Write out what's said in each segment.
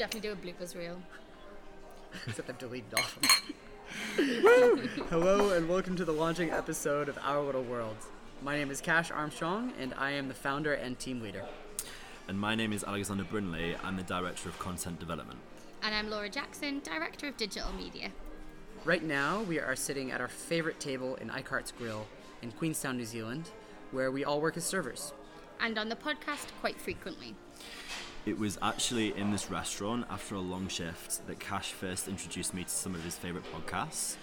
definitely do a bloopers reel. Except I've deleted all of them. Hello and welcome to the launching episode of Our Little World. My name is Cash Armstrong and I am the founder and team leader. And my name is Alexander Brindley. I'm the Director of Content Development. And I'm Laura Jackson, Director of Digital Media. Right now, we are sitting at our favorite table in Eichardt's Grill in Queenstown, New Zealand, where we all work as servers. And on the podcast quite frequently. It was actually in this restaurant after a long shift that Cash first introduced me to some of his favourite podcasts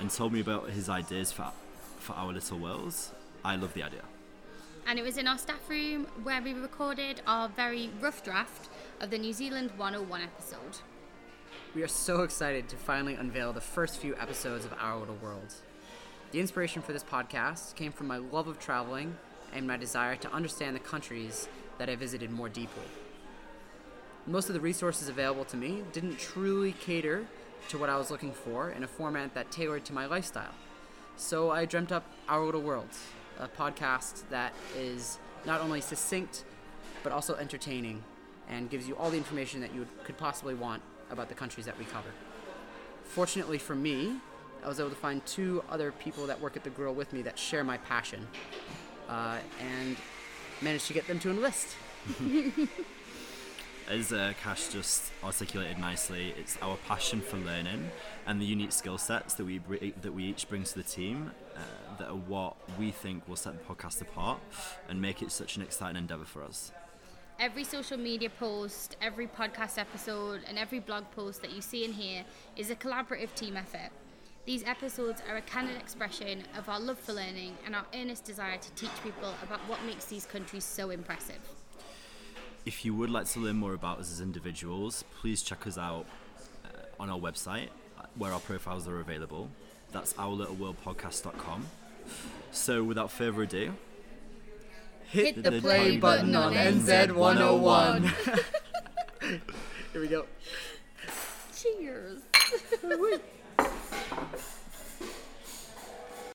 and told me about his ideas for, for Our Little Worlds. I love the idea. And it was in our staff room where we recorded our very rough draft of the New Zealand 101 episode. We are so excited to finally unveil the first few episodes of Our Little Worlds. The inspiration for this podcast came from my love of traveling and my desire to understand the countries that I visited more deeply. Most of the resources available to me didn't truly cater to what I was looking for in a format that tailored to my lifestyle. So I dreamt up Our Little World, a podcast that is not only succinct but also entertaining and gives you all the information that you could possibly want about the countries that we cover. Fortunately for me, I was able to find two other people that work at the grill with me that share my passion uh, and managed to get them to enlist. As uh, Cash just articulated nicely, it's our passion for learning and the unique skill sets that we that we each bring to the team uh, that are what we think will set the podcast apart and make it such an exciting endeavor for us. Every social media post, every podcast episode, and every blog post that you see and hear is a collaborative team effort. These episodes are a candid expression of our love for learning and our earnest desire to teach people about what makes these countries so impressive. If you would like to learn more about us as individuals, please check us out uh, on our website uh, where our profiles are available. That's ourlittleworldpodcast.com. So, without further ado, Hit, Hit the, the play, play button button on NZ101. Here we go. Cheers!